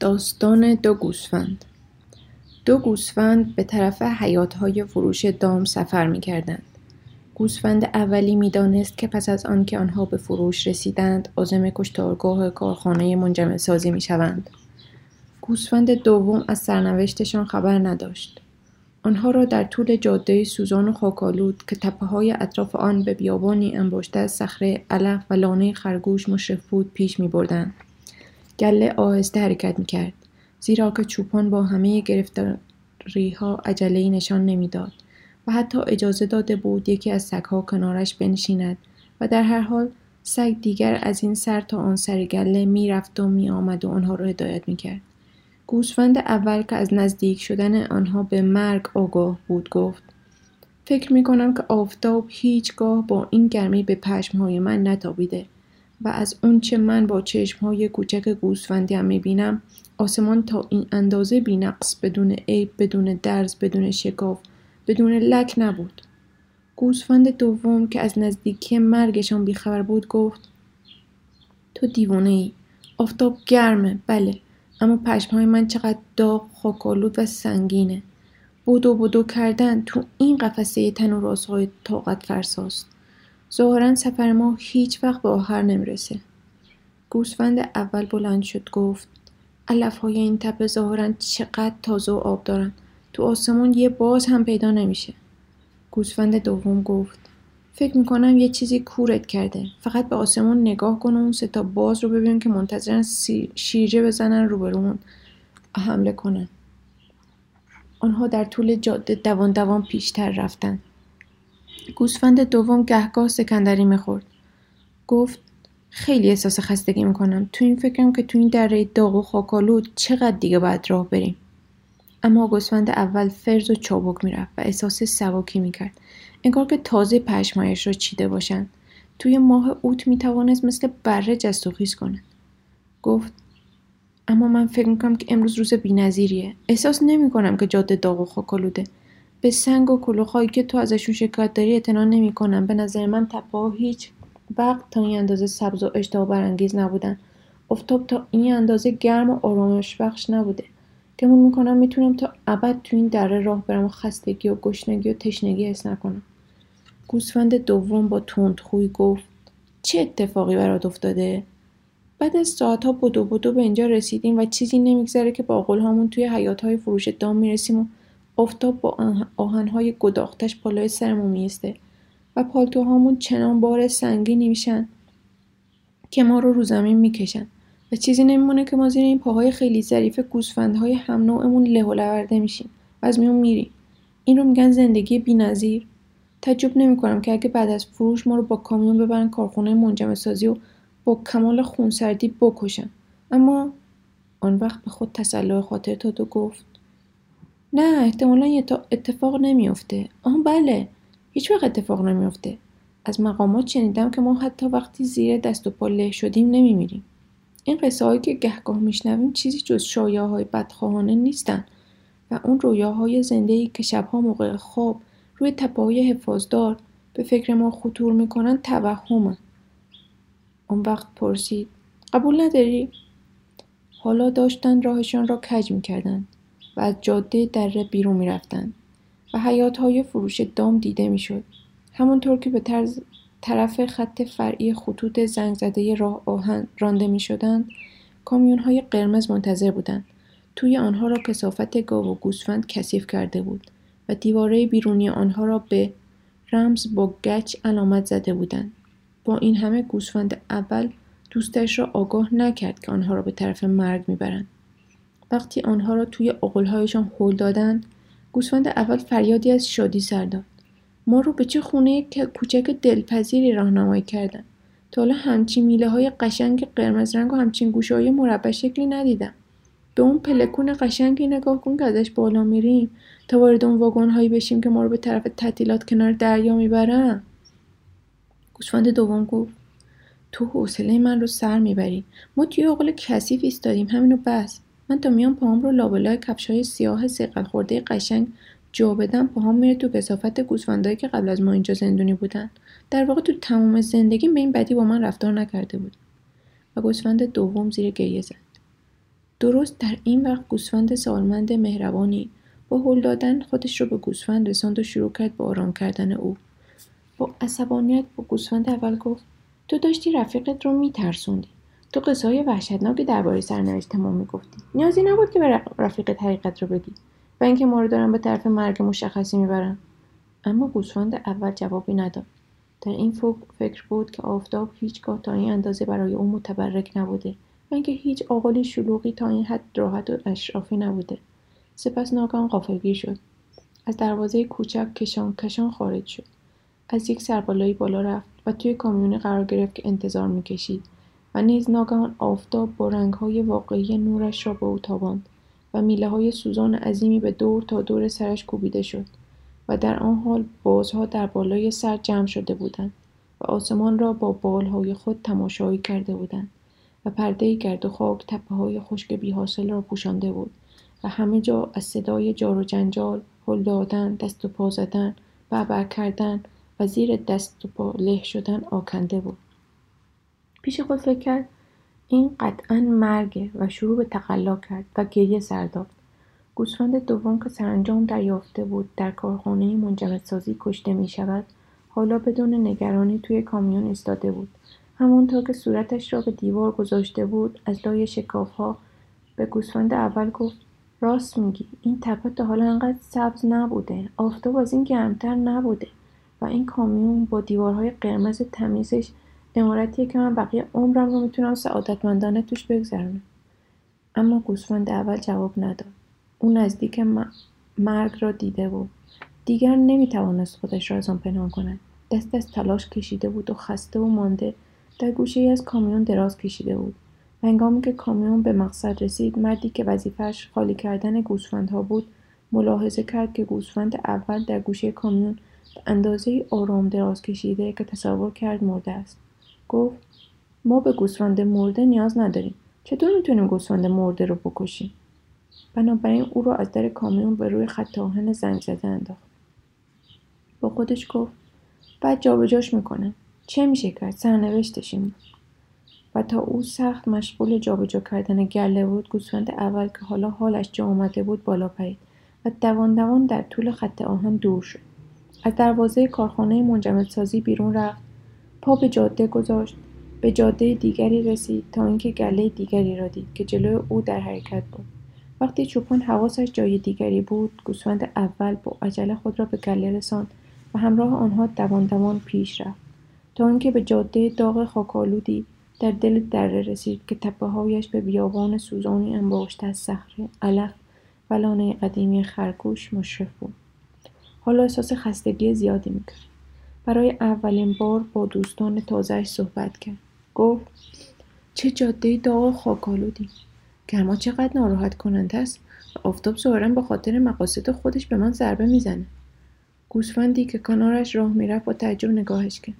داستان دو گوسفند دو گوسفند به طرف حیاتهای فروش دام سفر می کردند. گوسفند اولی می‌دانست که پس از آنکه آنها به فروش رسیدند عازم کشتارگاه کارخانه منجمع سازی می شوند. گوسفند دوم از سرنوشتشان خبر نداشت. آنها را در طول جاده سوزان و خاکالود که تپه های اطراف آن به بیابانی انباشته از صخره علف و لانه خرگوش مشرف بود پیش می بردند. گله آهسته حرکت می کرد. زیرا که چوپان با همه گرفتاری ها عجله نشان نمی‌داد و حتی اجازه داده بود یکی از سگها کنارش بنشیند و در هر حال سگ دیگر از این سر تا آن سر گله می‌رفت و می آمد و آنها را هدایت می کرد. گوسفند اول که از نزدیک شدن آنها به مرگ آگاه بود گفت فکر می کنم که آفتاب هیچگاه با این گرمی به پشمهای من نتابیده و از اونچه من با چشمهای کوچک گوسفندیم می بینم آسمان تا این اندازه بینقص بدون عیب بدون درز بدون شکاف بدون لک نبود. گوسفند دوم که از نزدیکی مرگشان بیخبر بود گفت تو دیوانه ای آفتاب گرمه بله اما پشمهای من چقدر داغ خاکالود و سنگینه. بودو بودو کردن تو این قفسه تن و رازهای طاقت فرساست ظاهرا سفر ما هیچ وقت به آخر نمی‌رسه. گوسفند اول بلند شد گفت علف های این تپه ظاهرا چقدر تازه و آب دارن. تو آسمون یه باز هم پیدا نمیشه. گوسفند دوم گفت فکر می‌کنم یه چیزی کورت کرده. فقط به آسمون نگاه کن و اون ستا باز رو ببین که منتظرن شیرجه بزنن روبرون حمله کنن. آنها در طول جاده دوان دوان پیشتر رفتن. گوسفند دوم گهگاه سکندری می‌خورد. گفت خیلی احساس خستگی می‌کنم. تو این فکرم که تو این دره داغ و خاکالود چقدر دیگه باید راه بریم. اما گوسفند اول فرز و چابک می‌رفت و احساس سواکی می‌کرد. انگار که تازه پشمایش را چیده باشند توی ماه اوت می‌توانست مثل بره جست و خیز کند گفت اما من فکر می‌کنم که امروز روز بینظیریه. احساس نمی‌کنم که جاده داغ و خاکالوده به سنگ و کلوخایی که تو ازشون شکایت داری اعتنا نمی‌کنم به نظر من تپه هیچ وقت تا این اندازه سبز و اشتها برانگیز نبودن. افتاب تا این اندازه گرم و آرامش بخش نبوده. گمون می‌کنم می‌تونم تا ابد تو این دره راه برم و خستگی و گشنگی و تشنگی حس نکنم. گوسفند دوم با تندخوی گفت چه اتفاقی برات افتاده؟ بعد از ساعتها بدو بدو به اینجا رسیدیم و چیزی نمیگذره که با قولهامون توی حیاتهای فروش دام می‌رسیم و آفتاب با آهنهای گداختش بالای سرمون میسته و پالتوهامون چنان بار سنگینی میشن که ما رو رو زمین می‌کشن و چیزی نمیمونه که ما زیر این پاهای خیلی ظریف گوسفندهای هم نوعمون له و میشیم و از میون میریم. این رو میگن زندگی بینظیر. تعجب نمی‌کنم که اگه بعد از فروش ما رو با کامیون ببرن کارخونه منجمع سازی و با کمال خونسردی بکشن. اما آن وقت به خود تسلح خاطر داد و گفت نه احتمالا یه اتفاق نمیافته. آه بله. هیچ وقت اتفاق نمیافته. از مقامات شنیدم که ما حتی وقتی زیر دست و پا له شدیم نمیمیریم. این قصه هایی که گهگاه میشنویم چیزی جز شایه های بدخواهانه نیستن و اون رویاهای زنده ای که شبها موقع خواب روی تپه های حفاظدار به فکر ما خطور می‌کنن توهمه. اون وقت پرسید قبول نداری؟ حالا داشتن راهشان را کج می‌کردند و از جاده دره بیرون می‌رفتند و حیات های فروش دام دیده می‌شد. همونطور که به طرز طرف خط فرعی خطوط زنگ زده راه آهن رانده می شدند کامیون های قرمز منتظر بودند. توی آنها را کسافت گاو و گوسفند کثیف کرده بود و دیواره بیرونی آنها را به رمز با گچ علامت زده بودند. با این همه گوسفند اول دوستش را آگاه نکرد که آنها را به طرف مرگ می‌برند. وقتی آنها را توی اقلهایشان هل دادند گوسفند اول فریادی از شادی سر داد. ما رو به چه خونه کوچک دلپذیری راهنمایی کردن. تا حالا همچین میله های قشنگ قرمز رنگ و همچین گوشه های مربع شکلی ندیدم. به اون پلکون قشنگی نگاه کن که ازش بالا میریم. تا وارد اون واگن هایی بشیم که ما رو به طرف تعطیلات کنار دریا می‌برن. گوسفند دوم گفت تو حوصله من رو سر می‌بری. ما توی اقل کثیف ایستادیم. همینو بس. من تا میام پاهم رو لابلای کفش های سیاه سیقل خورده قشنگ جا بدم پاهام میره تو کسافت گوسفندایی که قبل از ما اینجا زندونی بودن. در واقع تو تمام زندگی به این بدی با من رفتار نکرده بود. و گوسفند دوم زیر گریه زد. درست در این وقت گوسفند سالمند مهربانی با هل دادن خودش رو به گوسفند رساند و شروع کرد به آرام کردن او. با عصبانیت با گوسفند اول گفت تو داشتی رفیقت رو میترسوندی. تو قصه های وحشتناکی درباره سرنوشت ما می‌گفتی. نیازی نبود که به رفیقت حقیقت رو بگی و اینکه ما رو دارن به طرف مرگ مشخصی می‌برن. اما گوسفند اول جوابی نداد. در این فکر بود که آفتاب هیچگاه تا این اندازه برای او متبرک نبوده و اینکه هیچ آقلی شلوغی تا این حد راحت و اشرافی نبوده. سپس ناگهان غافلگیر شد. از دروازه کوچک کشان کشان خارج شد. از یک سربالایی بالا رفت و توی کامیونی قرار گرفت که انتظار می‌کشید. نیز ناگهان آفتاب با رنگهای واقعی نورش را به او تاباند و میله های سوزان عظیمی به دور تا دور سرش کوبیده شد و در آن حال بازها در بالای سر جمع شده بودند و آسمان را با بالهای خود تماشایی کرده بودند و پرده گرد و خاک تپه های خشک بیحاصل را پوشانده بود و همه جا از صدای جار و جنجال هل دادن دست و پا زدن بعبع کردن و زیر دست و پا له شدن آکنده بود. پیش خود فکر کرد. این قطعا مرگه و شروع به تقلا کرد و گریه سر داد. گوسفند دوم که سرانجام دریافته بود در کارخانه منجمدسازی کشته می شود حالا بدون نگرانی توی کامیون ایستاده بود. همونطور که صورتش را به دیوار گذاشته بود از لای ها به گوسفند اول گفت راست میگی این تپه تا حالا انقدر سبز نبوده آفتاب از این گرمتر نبوده و این کامیون با دیوارهای قرمز تمیزش امارتیه که من بقیه عمرم رو می‌تونم سعادتمندانه توش بگذرونم. اما گوسفند اول جواب نداد. او نزدیک مرگ را دیده بود دیگر نمی‌توانست خودش را از آن پنهان کند. دست از تلاش کشیده بود و خسته و مانده در گوشه ای از کامیون دراز کشیده بود. هنگامی که کامیون به مقصد رسید مردی که وظیفهش خالی کردن گوسفندها بود ملاحظه کرد که گوسفند اول در گوشه کامیون به اندازه آرام دراز کشیده که تصور کرد مرده است. گفت ما به گوسفند مرده نیاز نداریم. چطور می‌تونیم گوسفند مرده رو بکشیم؟ بنابراین او را از در کامیون به روی خط آهن زنگ زده انداخت. با خودش گفت بعد جابجاش می‌کنم چه میشه کرد؟ سرنوشتش این و تا او سخت مشغول جابجا کردن گله بود گوسفند اول که حالا حالش جا آمده بود بالا پرید و دوان دوان در طول خط آهن دور شد. از دروازه کارخانه منجمدسازی بیرون رفت پا به جاده گذاشت. به جاده دیگری رسید تا اینکه گله دیگری را دید که جلوی او در حرکت بود. وقتی چوپان حواسش جای دیگری بود گوسفند اول با عجله خود را به گله رساند و همراه آنها دوان دوان پیش رفت. تا اینکه به جاده داغ خاکالودی در دل دره رسید که هایش به بیابان سوزانی انباشته از صخره علف و لانه قدیمی خرگوش مشرف بود. حالا احساس خستگی زیادی می‌کرد. برای اولین بار با دوستان تازهش صحبت کرد. گفت چه جاده داغ خاکالودی گرما چقدر ناراحت کننده است و آفتاب ظاهرا به خاطر مقاصد خودش به من ضربه می‌زنه. گوسفندی که کنارش راه می‌رفت با تعجب نگاهش کرد.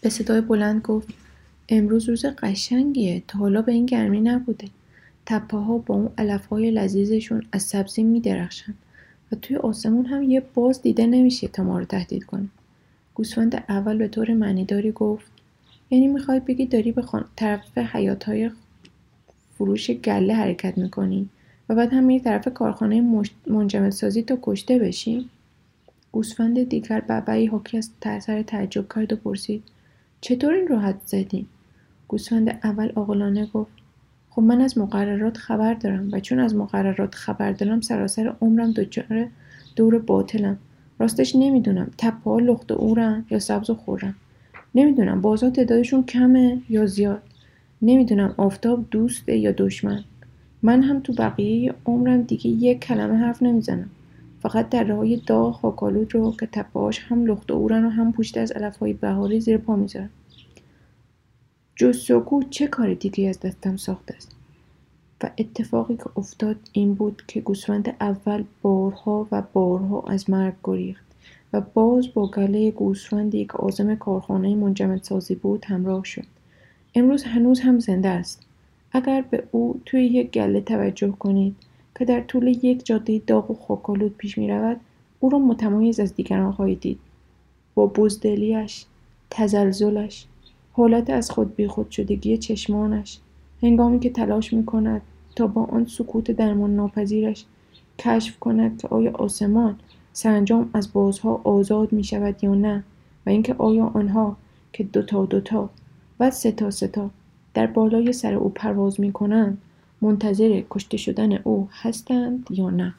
به صدای بلند گفت امروز روز قشنگیه تا حالا به این گرمی نبوده. تپه ها با اون علف های لذیذشون از سبزی می درخشن و توی آسمون هم یه باز دیده نمیشه تا ما رو تهدید کنه. گوسفند اول به طور معنیداری گفت یعنی می‌خوای بگی داری به طرف حیات های فروش گله حرکت می‌کنی و بعد هم میری طرف کارخانه منجمد سازی تا کشته بشی؟ گوسفند دیگر ببعی حاکی از سر تعجب کرد و پرسید چطور این راحت زدی؟ گوسفند اول آقلانه گفت خب من از مقررات خبر دارم و چون از مقررات خبر دارم سراسر عمرم دچار دور باطلم. راستش نمی‌دونم. تپه ها لخت اورن یا سبز و خورن. نمی‌دونم. بازا تعدادشون کمه یا زیاد. نمی‌دونم آفتاب دوسته یا دشمن. من هم تو بقیه عمرم دیگه یک کلمه حرف نمی‌زنم. فقط در های داغ خاکالود رو که تپهاش هم لخت اورن و هم پوشته از علفهای بهاری زیر پا می‌ذارم. جوسوکو چه کار دیگه از دستم ساخته است؟ و اتفاقی که افتاد این بود که گوسفند اول بارها و بارها از مرگ گریخت و باز با گله گوسفندی که عازم کارخانه منجمد سازی بود همراه شد. امروز هنوز هم زنده است. اگر به او توی یک گله توجه کنید که در طول یک جاده داغ و خاکالود پیش می رود او را متمایز از دیگران خواهید دید. با بزدلیش تزلزلش حالت از خود بیخود شدگی چشمانش هنگامی که تلاش می کند تا با آن سکوت درمان ناپذیرش کشف کند که آیا آسمان سرانجام از بازها آزاد می شود یا نه و اینکه آیا آنها که دوتا دوتا و سه تا سه تا در بالای سر او پرواز می کنند منتظر کشته شدن او هستند یا نه؟